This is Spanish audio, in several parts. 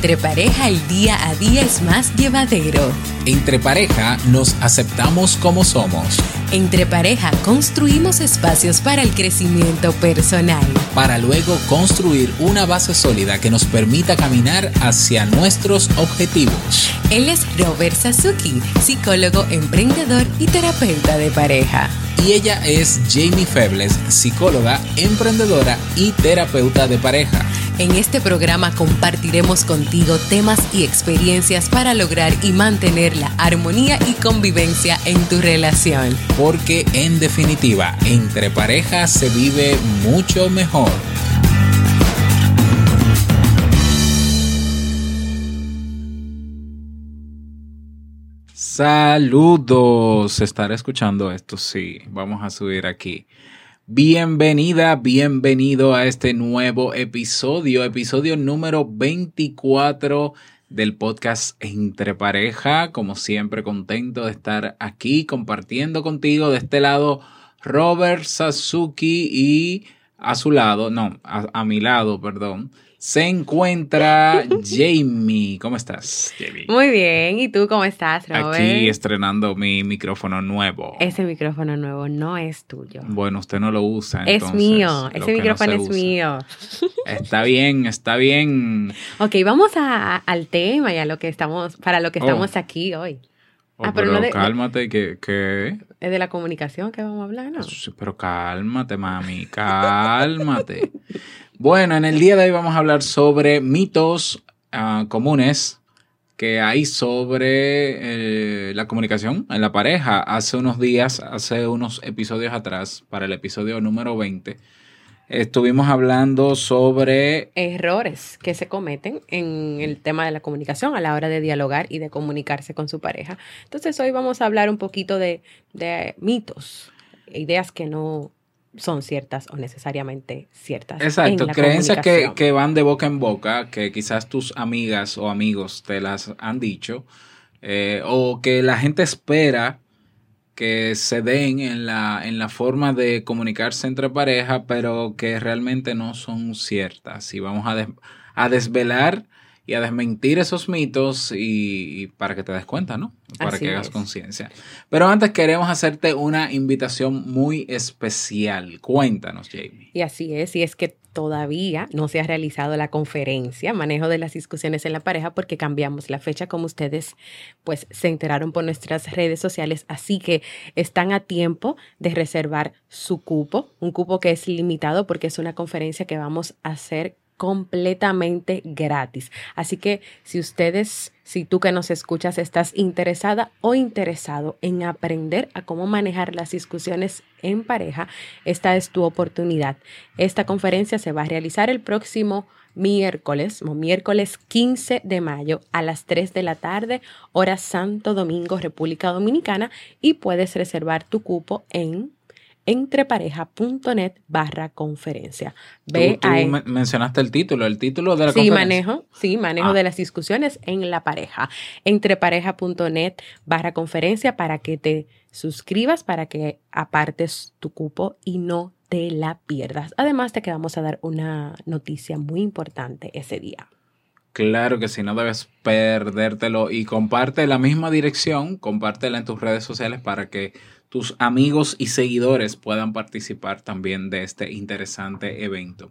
Entre pareja el día a día es más llevadero. Entre pareja nos aceptamos como somos. Entre pareja construimos espacios para el crecimiento personal. Para luego construir una base sólida que nos permita caminar hacia nuestros objetivos. Él es Robert Sasuki, psicólogo, emprendedor y terapeuta de pareja. Y ella es Jamie Febles, psicóloga, emprendedora y terapeuta de pareja. En este programa compartiremos contigo temas y experiencias para lograr y mantener la armonía y convivencia en tu relación. Porque en definitiva, entre parejas se vive mucho mejor. Saludos, estaré escuchando esto, sí, vamos a subir aquí. Bienvenida, bienvenido a este nuevo episodio, episodio número 24 del podcast Entre Pareja. Como siempre, contento de estar aquí compartiendo contigo de este lado Robert Sasuki y a su lado, no, a, a mi lado, perdón, se encuentra Jamie. ¿Cómo estás, Jamie? Muy bien, ¿y tú cómo estás, Robert? Aquí estrenando mi micrófono nuevo. Ese micrófono nuevo no es tuyo. Bueno, usted no lo usa. Es entonces, mío, lo ese no micrófono es usa. mío. Está bien, está bien. Ok, vamos a- al tema y a lo que estamos, para lo que Oh. estamos aquí hoy. Oh, Ah, pero pero no de- cálmate, que, que... Es de la comunicación que vamos a hablar, ¿no? Pero cálmate, mami, cálmate. Bueno, en el día de hoy vamos a hablar sobre mitos ah, comunes que hay sobre eh, la comunicación en la pareja. Hace unos días, hace unos episodios atrás, para el episodio número 20, estuvimos hablando sobre... Errores que se cometen en el tema de la comunicación a la hora de dialogar y de comunicarse con su pareja. Entonces hoy vamos a hablar un poquito de, de mitos, ideas que no son ciertas o necesariamente ciertas. Exacto, creencias que, que van de boca en boca, que quizás tus amigas o amigos te las han dicho, eh, o que la gente espera que se den en la, en la forma de comunicarse entre pareja, pero que realmente no son ciertas. Y vamos a, des- a desvelar y a desmentir esos mitos y, y para que te des cuenta, ¿no? Para Así que hagas conciencia. Pero antes queremos hacerte una invitación muy especial. Cuéntanos, Jamie. Y así es, y es que todavía no se ha realizado la conferencia, manejo de las discusiones en la pareja, porque cambiamos la fecha, como ustedes pues se enteraron por nuestras redes sociales, así que están a tiempo de reservar su cupo, un cupo que es limitado porque es una conferencia que vamos a hacer completamente gratis. Así que si ustedes, si tú que nos escuchas estás interesada o interesado en aprender a cómo manejar las discusiones en pareja, esta es tu oportunidad. Esta conferencia se va a realizar el próximo miércoles, miércoles 15 de mayo a las 3 de la tarde, hora Santo Domingo, República Dominicana, y puedes reservar tu cupo en entrepareja.net barra conferencia. Ve Tú, tú a men- mencionaste el título, el título de la Sí, conferencia. manejo, sí, manejo Ah. de las discusiones en la pareja. Entrepareja.net barra conferencia para que te suscribas, para que apartes tu cupo y no te la pierdas. Además, te que vamos a dar una noticia muy importante ese día. Claro que sí, no debes perdértelo y comparte la misma dirección, compártela en tus redes sociales para que tus amigos y seguidores puedan participar también de este interesante evento.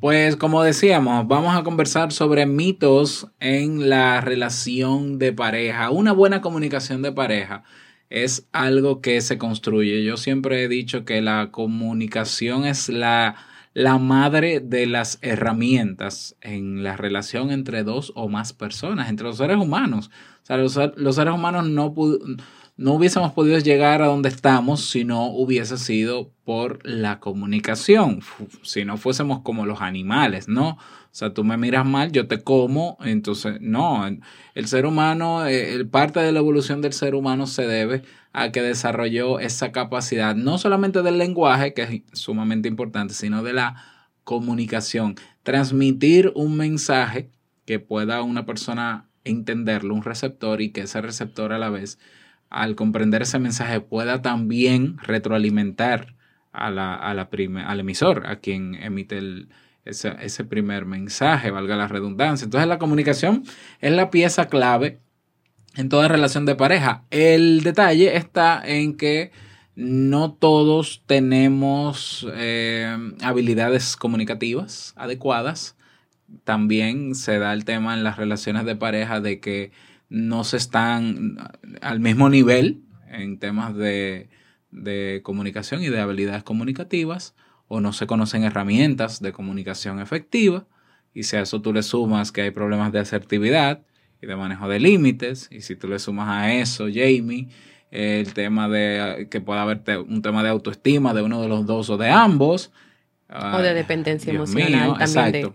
Pues como decíamos, vamos a conversar sobre mitos en la relación de pareja. Una buena comunicación de pareja es algo que se construye. Yo siempre he dicho que la comunicación es la, la madre de las herramientas en la relación entre dos o más personas, entre los seres humanos. O sea, los, los seres humanos no, no hubiésemos podido llegar a donde estamos si no hubiese sido por la comunicación, si no fuésemos como los animales, ¿no? O sea, tú me miras mal, yo te como, entonces, no, el ser humano, eh, el parte de la evolución del ser humano se debe a que desarrolló esa capacidad, no solamente del lenguaje, que es sumamente importante, sino de la comunicación, transmitir un mensaje que pueda una persona entenderlo, un receptor, y que ese receptor a la vez, al comprender ese mensaje, pueda también retroalimentar a la, a la al emisor, a quien emite ese, ese primer mensaje, valga la redundancia. Entonces la comunicación es la pieza clave en toda relación de pareja. El detalle está en que no todos tenemos eh, habilidades comunicativas adecuadas. También se da el tema en las relaciones de pareja de que no se están al mismo nivel en temas de, de comunicación y de habilidades comunicativas o no se conocen herramientas de comunicación efectiva. Y si a eso tú le sumas que hay problemas de asertividad y de manejo de límites, y si tú le sumas a eso, Jamie, el tema de que pueda haber un tema de autoestima de uno de los dos o de ambos. O de dependencia emocional Exacto.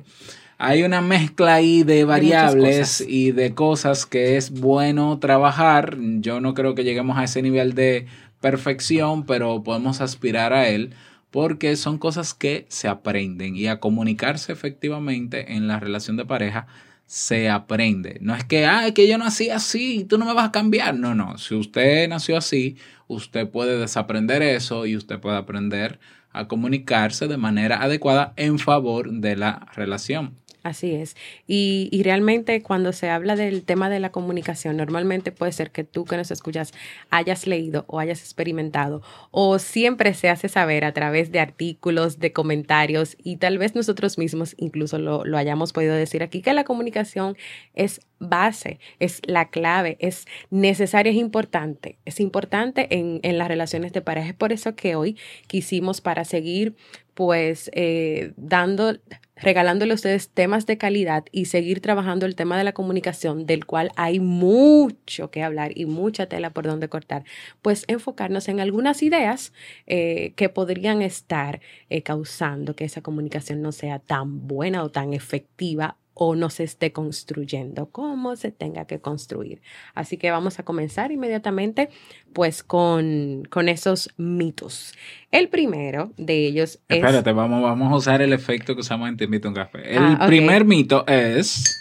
Hay una mezcla ahí de variables y de cosas que es bueno trabajar. Yo no creo que lleguemos a ese nivel de perfección, pero podemos aspirar a él porque son cosas que se aprenden y a comunicarse efectivamente en la relación de pareja se aprende. No es que, ah, que yo nací así y tú no me vas a cambiar. No, no. Si usted nació así, usted puede desaprender eso y usted puede aprender a comunicarse de manera adecuada en favor de la relación. Así es. Y, y, realmente cuando se habla del tema de la comunicación, normalmente puede ser que tú que nos escuchas hayas leído o hayas experimentado o siempre se hace saber a través de artículos, de comentarios y tal vez nosotros mismos incluso lo, lo hayamos podido decir aquí, que la comunicación es base, es la clave, es necesaria, es importante, es importante en, en las relaciones de pareja. Es por eso que hoy quisimos para seguir pues eh, dando, regalándole a ustedes temas de calidad y seguir trabajando el tema de la comunicación, del cual hay mucho que hablar y mucha tela por donde cortar, pues enfocarnos en algunas ideas eh, que podrían estar eh, causando que esa comunicación no sea tan buena o tan efectiva o no se esté construyendo como se tenga que construir. Así que vamos a comenzar inmediatamente pues con, con esos mitos. El primero de ellos es... Espérate, vamos, vamos a usar el efecto que usamos en Te invito un café. El ah, primer mito es...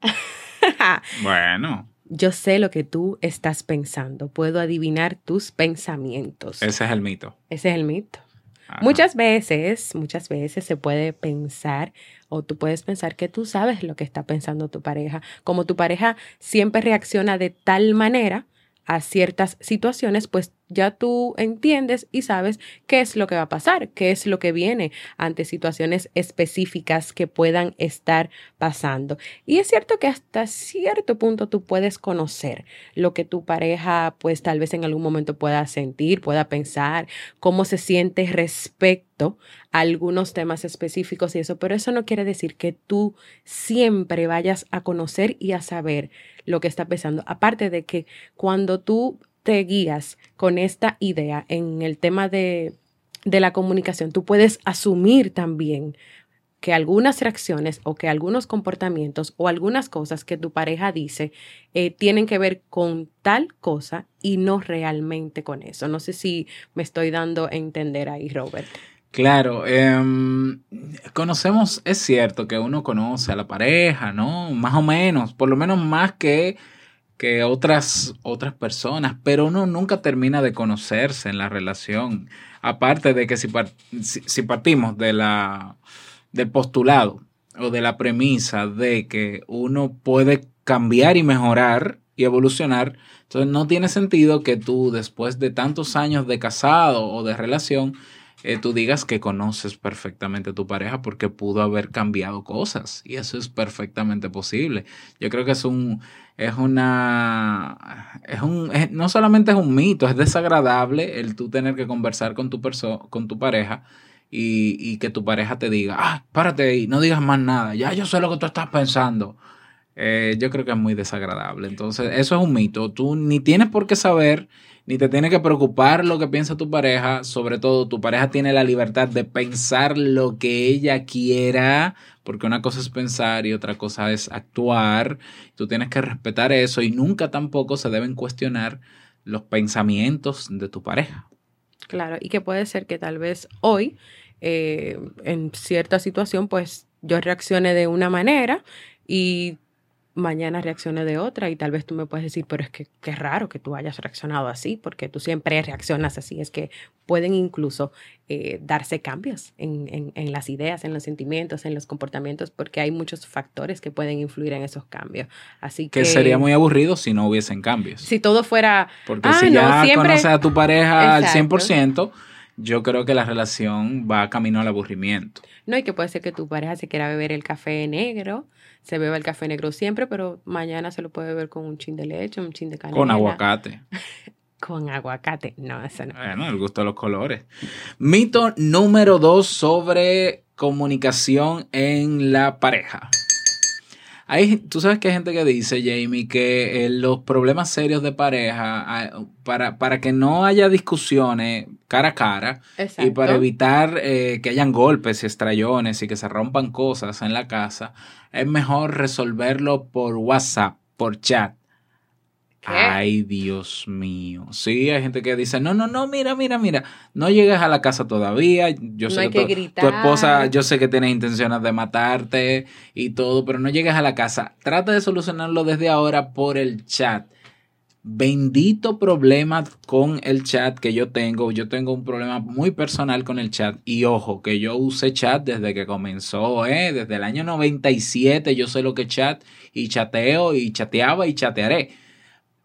bueno. Yo sé lo que tú estás pensando. Puedo adivinar tus pensamientos. Ese es el mito. Ese es el mito. Muchas veces, muchas veces se puede pensar o tú puedes pensar que tú sabes lo que está pensando tu pareja. Como tu pareja siempre reacciona de tal manera a ciertas situaciones, pues ya tú entiendes y sabes qué es lo que va a pasar, qué es lo que viene ante situaciones específicas que puedan estar pasando. Y es cierto que hasta cierto punto tú puedes conocer lo que tu pareja pues tal vez en algún momento pueda sentir, pueda pensar, cómo se siente respecto a algunos temas específicos y eso, pero eso no quiere decir que tú siempre vayas a conocer y a saber lo que está pensando. Aparte de que cuando tú te guías con esta idea en el tema de, de la comunicación, tú puedes asumir también que algunas reacciones o que algunos comportamientos o algunas cosas que tu pareja dice eh, tienen que ver con tal cosa y no realmente con eso. No sé si me estoy dando a entender ahí, Robert. Claro, em, conocemos, es cierto que uno conoce a la pareja, ¿no? Más o menos, por lo menos más que que otras, otras personas, pero uno nunca termina de conocerse en la relación. Aparte de que si, si, partimos de la, del postulado o de la premisa de que uno puede cambiar y mejorar y evolucionar, entonces no tiene sentido que tú después de tantos años de casado o de relación, eh, tú digas que conoces perfectamente a tu pareja porque pudo haber cambiado cosas y eso es perfectamente posible. Yo creo que es un, es una, es un, no solamente es un mito, es desagradable el tú tener que conversar con tu, con tu pareja y, y, que tu pareja te diga, ah, párate ahí, no digas más nada, ya yo sé lo que tú estás pensando. Eh, yo creo que es muy desagradable. Entonces, eso es un mito. Tú ni tienes por qué saber ni te tiene que preocupar lo que piensa tu pareja, sobre todo tu pareja tiene la libertad de pensar lo que ella quiera, porque una cosa es pensar y otra cosa es actuar, tú tienes que respetar eso y nunca tampoco se deben cuestionar los pensamientos de tu pareja. Claro, y que puede ser que tal vez hoy, eh, en cierta situación, pues yo reaccione de una manera y mañana reaccione de otra y tal vez tú me puedes decir, pero es que qué raro que tú hayas reaccionado así, porque tú siempre reaccionas así. Es que pueden incluso eh, darse cambios en, en, las ideas, en los sentimientos, en los comportamientos, porque hay muchos factores que pueden influir en esos cambios. Así que, que sería muy aburrido si no hubiesen cambios. Si todo fuera... Porque si ya conoces a tu pareja al 100%, yo creo que la relación va camino al aburrimiento. No, y que puede ser que tu pareja se quiera beber el café negro, se beba el café negro siempre, pero mañana se lo puede beber con un chin de leche, un chin de canela. Con aguacate. con aguacate. No, eso no. Bueno, el gusto de los colores. Mito número dos sobre comunicación en la pareja. Hay, tú sabes que hay gente que dice, Jamie, que eh, los problemas serios de pareja, ah, para, para que no haya discusiones cara a cara y para evitar eh, que hayan golpes y estrellones y que se rompan cosas en la casa, es mejor resolverlo por WhatsApp, por chat. Ay, Dios mío. Sí, hay gente que dice, no, no, no, mira, mira, mira, no llegues a la casa todavía. Yo sé que, tu, esposa, yo sé que tienes intenciones de matarte y todo, pero no llegues a la casa. Trata de solucionarlo desde ahora por el chat. Bendito problema con el chat que yo tengo. Yo tengo un problema muy personal con el chat. Y ojo, que yo use chat desde que comenzó, ¿eh? desde el año 97. Yo sé lo que es chat y chateo y chateaba y chatearé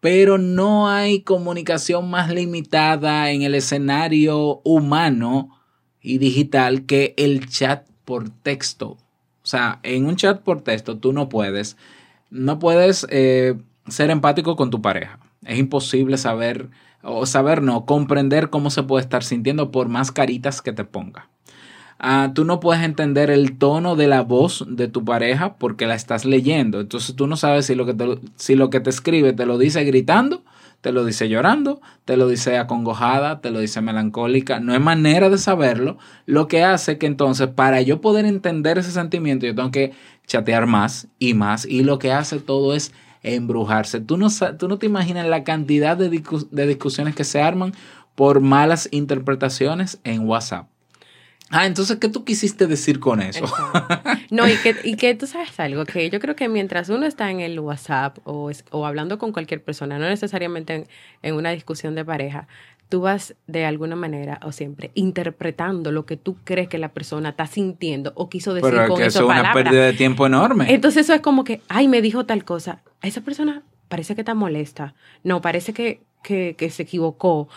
pero no hay comunicación más limitada en el escenario humano y digital que el chat por texto. O sea, en un chat por texto tú no puedes, no puedes eh, ser empático con tu pareja. Es imposible saber, o saber no, comprender cómo se puede estar sintiendo por más caritas que te ponga. Ah, tú no puedes entender el tono de la voz de tu pareja porque la estás leyendo. Entonces tú no sabes si lo que te, si lo que te escribe te lo dice gritando, te lo dice llorando, te lo dice acongojada, te lo dice melancólica. No hay manera de saberlo. Lo que hace que entonces para yo poder entender ese sentimiento yo tengo que chatear más y más. Y lo que hace todo es embrujarse. Tú no, tú no te imaginas la cantidad de, de discusiones que se arman por malas interpretaciones en WhatsApp. Ah, entonces, ¿qué tú quisiste decir con eso? No, y que, y que tú sabes algo, que yo creo que mientras uno está en el WhatsApp o, o hablando con cualquier persona, no necesariamente en, una discusión de pareja, tú vas de alguna manera o siempre interpretando lo que tú crees que la persona está sintiendo o quiso decir Pero con que eso es una pérdida de tiempo enorme. Entonces eso es como que, ay, me dijo tal cosa. A esa persona parece que está molesta. No, parece que, que, que se equivocó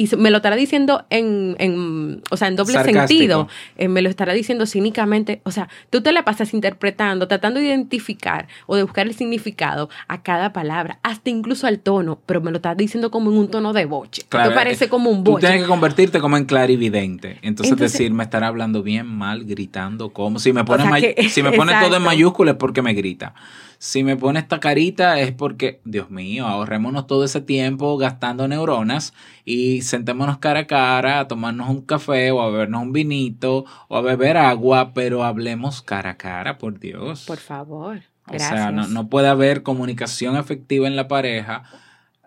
y me lo estará diciendo en, en o sea, en doble sentido, eh, me lo estará diciendo cínicamente, o sea, tú te la pasas interpretando, tratando de identificar o de buscar el significado a cada palabra, hasta incluso al tono, pero me lo estás diciendo como en un tono de boche. Claro, parece como un boche. Tú tienes que convertirte como en clarividente. Entonces, decir, me estará hablando bien, mal, gritando, como si me pone, si me pone todo en mayúsculas es porque me grita. Si me pone esta carita es porque, Dios mío, ahorrémonos todo ese tiempo gastando neuronas y sentémonos cara a cara a tomarnos un café o a bebernos un vinito o a beber agua, pero hablemos cara a cara, por Dios. Por favor. Gracias. O sea, no, puede haber comunicación efectiva en la pareja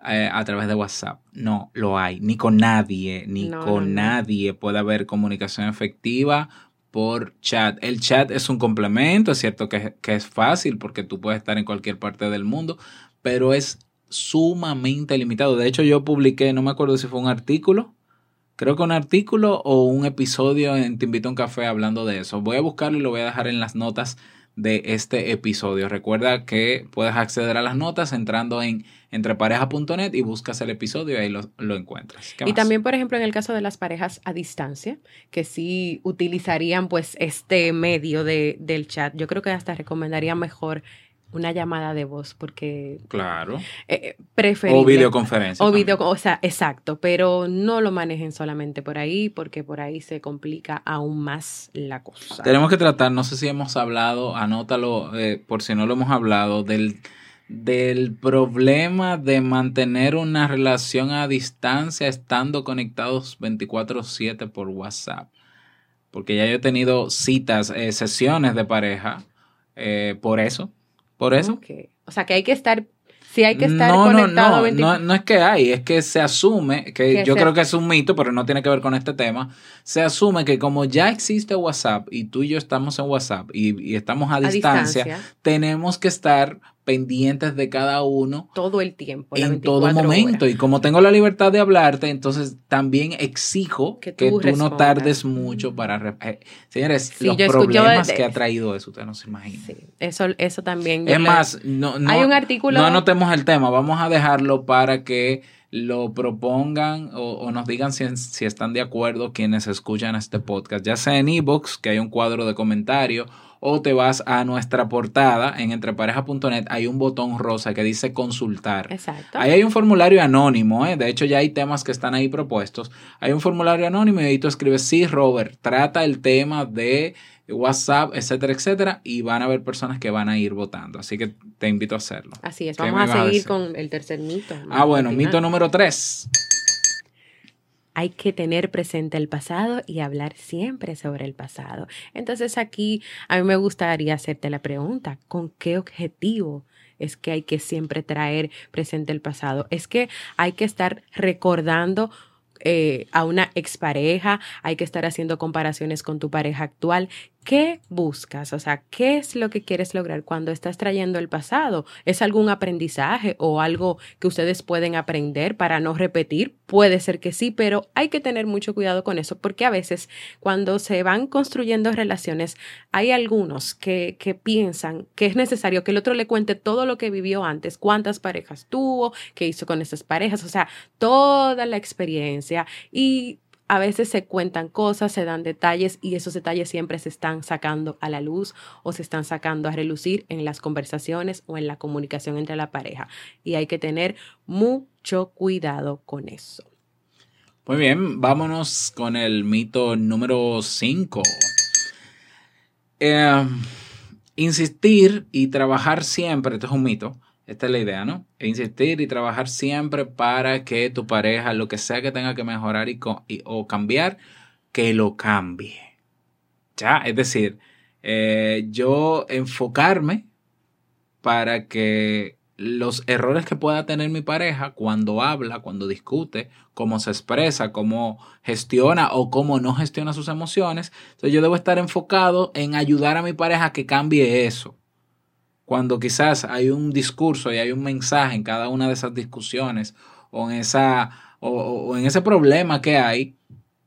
eh, a través de WhatsApp. No, lo hay. Ni con nadie, ni con nadie puede haber comunicación efectiva por chat. El chat es un complemento, es cierto que, es fácil porque tú puedes estar en cualquier parte del mundo, pero es sumamente limitado. De hecho, yo publiqué, no me acuerdo si fue un artículo, creo que un artículo o un episodio en Te invito a un café hablando de eso. Voy a buscarlo y lo voy a dejar en las notas de este episodio. Recuerda que puedes acceder a las notas entrando en entrepareja.net y buscas el episodio y ahí lo, encuentras. Y también, por ejemplo, en el caso de las parejas a distancia, que sí utilizarían pues este medio de, del chat, yo creo que hasta recomendaría mejor una llamada de voz porque claro eh, preferible, o videoconferencia o video o sea exacto pero no lo manejen solamente por ahí porque por ahí se complica aún más la cosa tenemos que tratar no sé si hemos hablado anótalo eh, por si no lo hemos hablado del del problema de mantener una relación a distancia estando conectados 24/7 por WhatsApp. Porque ya yo he tenido citas, eh, sesiones de pareja eh, por eso. Por eso. O sea que hay que estar si hay que estar no, conectado no, no, no, es que hay, es que se asume, que, yo creo que es un mito, pero no tiene que ver con este tema, se asume que como ya existe WhatsApp y tú y yo estamos en WhatsApp y, estamos a, distancia, tenemos que estar pendientes de cada uno. Todo el tiempo. En todo momento. Y como tengo la libertad de hablarte, entonces también exijo que tú, no tardes mucho para... Eh, señores, los problemas que ha traído eso, ustedes no se imaginan. Sí, eso, eso también. Es más, no, no, hay un artículo... No anotemos el tema, vamos a dejarlo para que lo propongan o, nos digan si, si, están de acuerdo quienes escuchan este podcast, ya sea en ebooks, que hay un cuadro de comentarios, o te vas a nuestra portada en entrepareja.net, hay un botón rosa que dice consultar. Exacto. Ahí hay un formulario anónimo, ¿eh? de hecho ya hay temas que están ahí propuestos. Hay un formulario anónimo y ahí tú escribes, sí, Robert, trata el tema de WhatsApp, etcétera, etcétera, y van a haber personas que van a ir votando. Así que te invito a hacerlo. Así es, vamos a seguir con el tercer mito. Ah, bueno, mito número tres hay que tener presente el pasado y hablar siempre sobre el pasado. Entonces aquí a mí me gustaría hacerte la pregunta, ¿con qué objetivo es que hay que siempre traer presente el pasado? Es que hay que estar recordando eh, a una expareja, hay que estar haciendo comparaciones con tu pareja actual. ¿Qué buscas? O sea, ¿qué es lo que quieres lograr cuando estás trayendo el pasado? ¿Es algún aprendizaje o algo que ustedes pueden aprender para no repetir? Puede ser que sí, pero hay que tener mucho cuidado con eso porque a veces cuando se van construyendo relaciones hay algunos que, que piensan que es necesario que el otro le cuente todo lo que vivió antes, cuántas parejas tuvo, qué hizo con esas parejas, o sea, toda la experiencia y a veces se cuentan cosas, se dan detalles y esos detalles siempre se están sacando a la luz o se están sacando a relucir en las conversaciones o en la comunicación entre la pareja. Y hay que tener mucho cuidado con eso. Muy bien, vámonos con el mito número 5. Eh, insistir y trabajar siempre, esto es un mito, esta es la idea, ¿no? E insistir y trabajar siempre para que tu pareja, lo que sea que tenga que mejorar y, o cambiar, que lo cambie. Ya, es decir, eh, yo enfocarme para que los errores que pueda tener mi pareja cuando habla, cuando discute, cómo se expresa, cómo gestiona o cómo no gestiona sus emociones. Entonces yo debo estar enfocado en ayudar a mi pareja a que cambie eso cuando quizás hay un discurso y hay un mensaje en cada una de esas discusiones o en, esa, o, en ese problema que hay,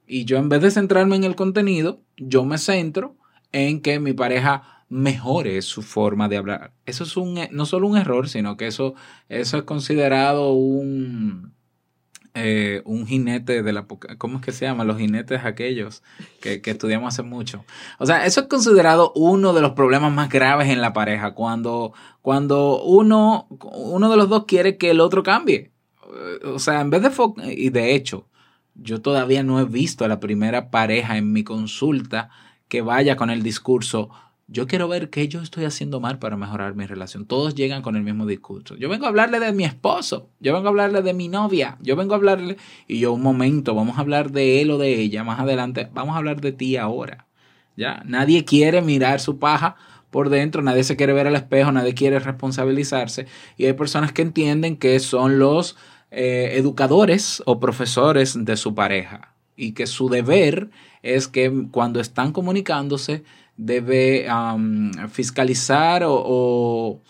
y yo en vez de centrarme en el contenido, yo me centro en que mi pareja mejore su forma de hablar. Eso es un, no solo un error, sino que eso, eso es considerado un, eh, un jinete de la... ¿Cómo es que se llama? Los jinetes aquellos que, que, estudiamos hace mucho. O sea, eso es considerado uno de los problemas más graves en la pareja, cuando, cuando uno, uno de los dos quiere que el otro cambie. O sea, en vez de... Y de hecho, yo todavía no he visto a la primera pareja en mi consulta que vaya con el discurso, yo quiero ver qué yo estoy haciendo mal para mejorar mi relación. Todos llegan con el mismo discurso. Yo vengo a hablarle de mi esposo, yo vengo a hablarle de mi novia, yo vengo a hablarle y yo un momento, vamos a hablar de él o de ella más adelante, vamos a hablar de ti ahora. Ya, nadie quiere mirar su paja por dentro, nadie se quiere ver al espejo, nadie quiere responsabilizarse y hay personas que entienden que son los eh, educadores o profesores de su pareja y que su deber es que cuando están comunicándose debe fiscalizar o,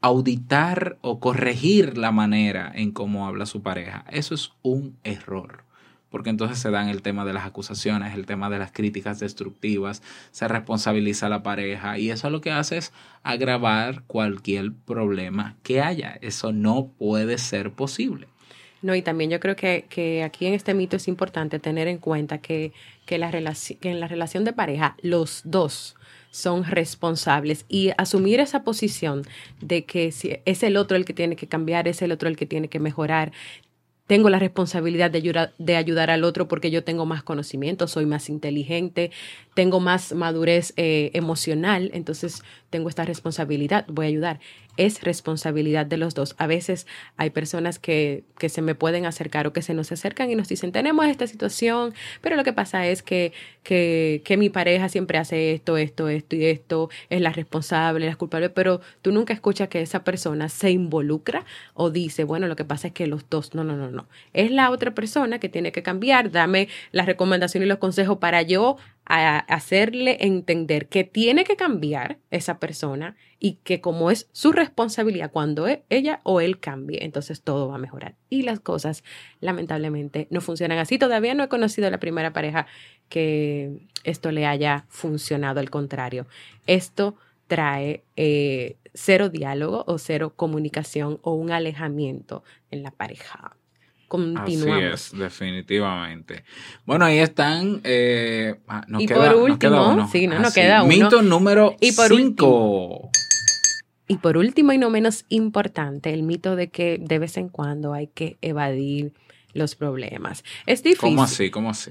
auditar o corregir la manera en cómo habla su pareja. Eso es un error, porque entonces se dan el tema de las acusaciones, el tema de las críticas destructivas, se responsabiliza a la pareja y eso lo que hace es agravar cualquier problema que haya. Eso no puede ser posible. No, y también yo creo que, que aquí en este mito es importante tener en cuenta que, que, que en la relación de pareja los dos son responsables y asumir esa posición de que si es el otro el que tiene que cambiar, es el otro el que tiene que mejorar, tengo la responsabilidad de de ayudar al otro porque yo tengo más conocimiento, soy más inteligente, tengo más madurez eh, emocional, entonces tengo esta responsabilidad, voy a ayudar es responsabilidad de los dos. A veces hay personas que, que, se me pueden acercar o que se nos acercan y nos dicen, tenemos esta situación, pero lo que pasa es que, que, que mi pareja siempre hace esto, esto, esto y esto, es la responsable, la culpable, pero tú nunca escuchas que esa persona se involucra o dice, bueno, lo que pasa es que los dos, no, no, no, no. Es la otra persona que tiene que cambiar, dame la recomendación y los consejos para yo a hacerle entender que tiene que cambiar esa persona y que como es su responsabilidad cuando e, ella o él cambie, entonces todo va a mejorar. Y las cosas lamentablemente no funcionan así. Todavía no he conocido la primera pareja que esto le haya funcionado, al contrario. Esto trae eh, cero diálogo o cero comunicación o un alejamiento en la pareja. Continuamos. Así es, definitivamente. Bueno, ahí están. Eh, ah, y por último, sí, no, nos queda uno. Mito número 5. Y por último y no menos importante, el mito de que de vez en cuando hay que evadir los problemas. Es difícil. ¿Cómo así? ¿Cómo así?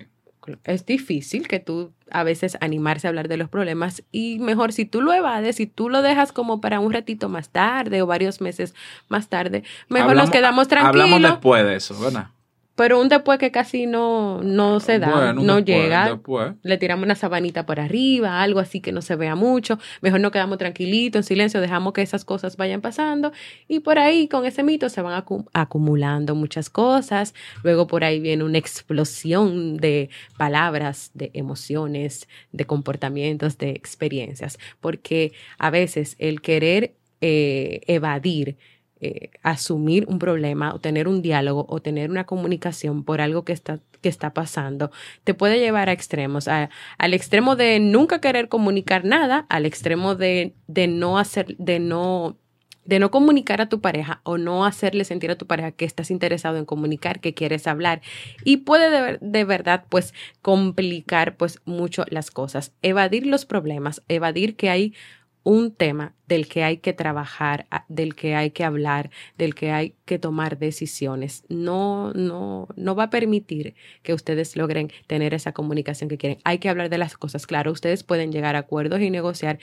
Es difícil que tú a veces animarse a hablar de los problemas y mejor si tú lo evades, si tú lo dejas como para un ratito más tarde o varios meses más tarde, mejor nos quedamos tranquilos. Hablamos después de eso, ¿verdad? Pero un después que casi no, no se da, no llega, le tiramos una sabanita por arriba, algo así que no se vea mucho, mejor nos quedamos tranquilitos, en silencio, dejamos que esas cosas vayan pasando. Y por ahí con ese mito se van acumulando muchas cosas, luego por ahí viene una explosión de palabras, de emociones, de comportamientos, de experiencias, porque a veces el querer eh, evadir, eh, asumir un problema o tener un diálogo o tener una comunicación por algo que está, que está pasando, te puede llevar a extremos, al extremo de nunca querer comunicar nada, al extremo de, de no hacer, de no de no comunicar a tu pareja o no hacerle sentir a tu pareja que estás interesado en comunicar, que quieres hablar. Y puede de, de, verdad pues complicar pues mucho las cosas, evadir los problemas, evadir que hay un tema del que hay que trabajar, del que hay que hablar, del que hay que tomar decisiones. No, no, no va a permitir que ustedes logren tener esa comunicación que quieren. Hay que hablar de las cosas. Claro, ustedes pueden llegar a acuerdos y negociar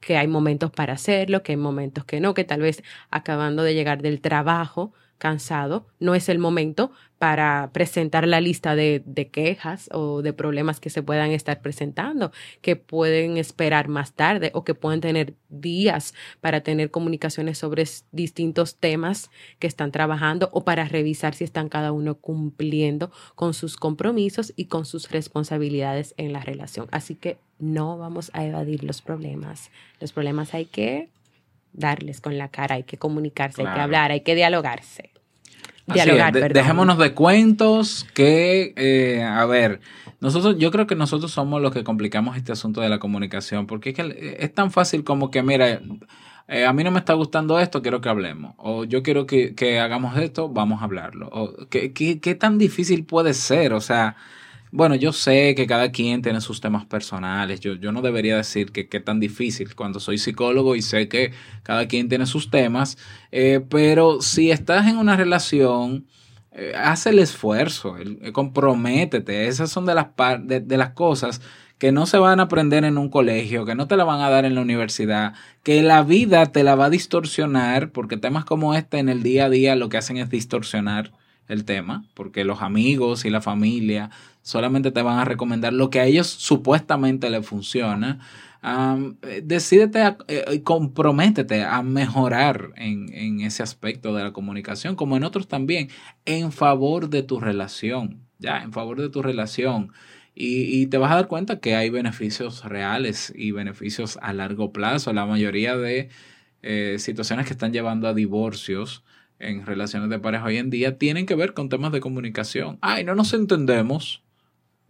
que hay momentos para hacerlo, que hay momentos que no, que tal vez acabando de llegar del trabajo, cansado, no es el momento para presentar la lista de, quejas o de problemas que se puedan estar presentando, que pueden esperar más tarde o que pueden tener días para tener comunicaciones sobre distintos temas que están trabajando o para revisar si están cada uno cumpliendo con sus compromisos y con sus responsabilidades en la relación. Así que no vamos a evadir los problemas. Los problemas hay que darles con la cara, hay que comunicarse, hay que hablar, hay que dialogarse. Dialogar, dejémonos de cuentos que, eh, a ver, nosotros, yo creo que nosotros somos los que complicamos este asunto de la comunicación, porque es que es tan fácil como que, mira, eh, a mí no me está gustando esto, quiero que hablemos. O yo quiero que, que hagamos esto, vamos a hablarlo. O, ¿qué, qué, qué tan difícil puede ser? O sea, bueno, yo sé que cada quien tiene sus temas personales. Yo, yo no debería decir que qué tan difícil cuando soy psicólogo y sé que cada quien tiene sus temas. Eh, pero si estás en una relación, eh, haz el esfuerzo, el, comprométete. Esas son de las, de las cosas que no se van a aprender en un colegio, que no te la van a dar en la universidad, que la vida te la va a distorsionar, porque temas como este en el día a día lo que hacen es distorsionar el tema, porque los amigos y la familia solamente te van a recomendar lo que a ellos supuestamente les funciona. decídete eh, y comprométete a mejorar en, ese aspecto de la comunicación, como en otros también, en favor de tu relación, ya, en favor de tu relación. Y, te vas a dar cuenta que hay beneficios reales y beneficios a largo plazo. La mayoría de eh, situaciones que están llevando a divorcios en relaciones de pareja hoy en día tienen que ver con temas de comunicación. Ay, no nos entendemos.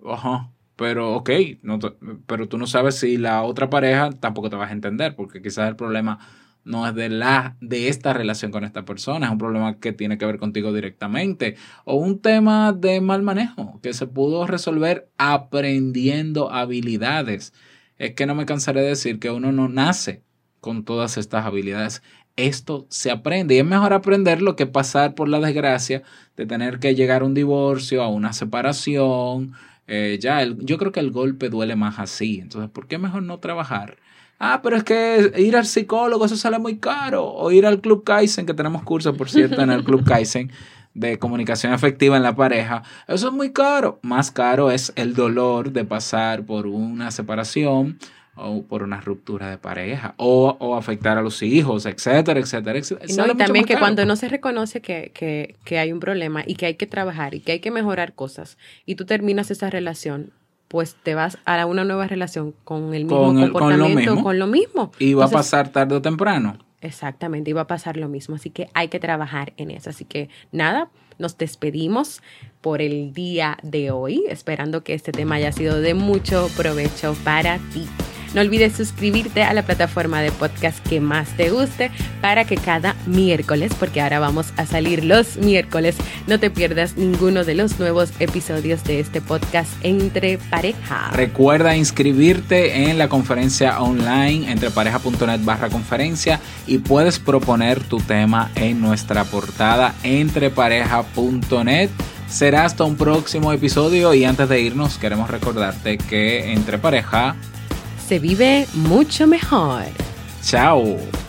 Ajá. Pero, ok, no pero tú no sabes si la otra pareja tampoco te vas a entender, porque quizás el problema no es de la de esta relación con esta persona, es un problema que tiene que ver contigo directamente o un tema de mal manejo que se pudo resolver aprendiendo habilidades. Es que no me cansaré de decir que uno no nace con todas estas habilidades esto se aprende. Y es mejor aprenderlo que pasar por la desgracia de tener que llegar a un divorcio, a una separación. Eh, ya, yo creo que el golpe duele más así. Entonces, ¿por qué mejor no trabajar? Ah, pero es que ir al psicólogo, eso sale muy caro. O ir al Club Kaizen, que tenemos cursos, por cierto, en el Club Kaizen de comunicación efectiva en la pareja, eso es muy caro. Más caro es el dolor de pasar por una separación, o por una ruptura de pareja o, afectar a los hijos, etcétera, etcétera, etcétera. y también que cuando no se reconoce que, que, hay un problema y que hay que trabajar y que hay que mejorar cosas y tú terminas esa relación, pues te vas a una nueva relación con el mismo comportamiento, con lo, mismo. Y va a pasar tarde o temprano. Exactamente, y va a pasar lo mismo. Así que hay que trabajar en eso. Así que nada, nos despedimos por el día de hoy, esperando que este tema haya sido de mucho provecho para ti. No olvides suscribirte a la plataforma de podcast que más te guste para que cada miércoles, porque ahora vamos a salir los miércoles, no te pierdas ninguno de los nuevos episodios de este podcast Entre Pareja. Recuerda inscribirte en la conferencia online entrepareja.net barra conferencia y puedes proponer tu tema en nuestra portada entrepareja.net. Será hasta un próximo episodio y antes de irnos queremos recordarte que Entre Pareja se vive mucho mejor. Chao.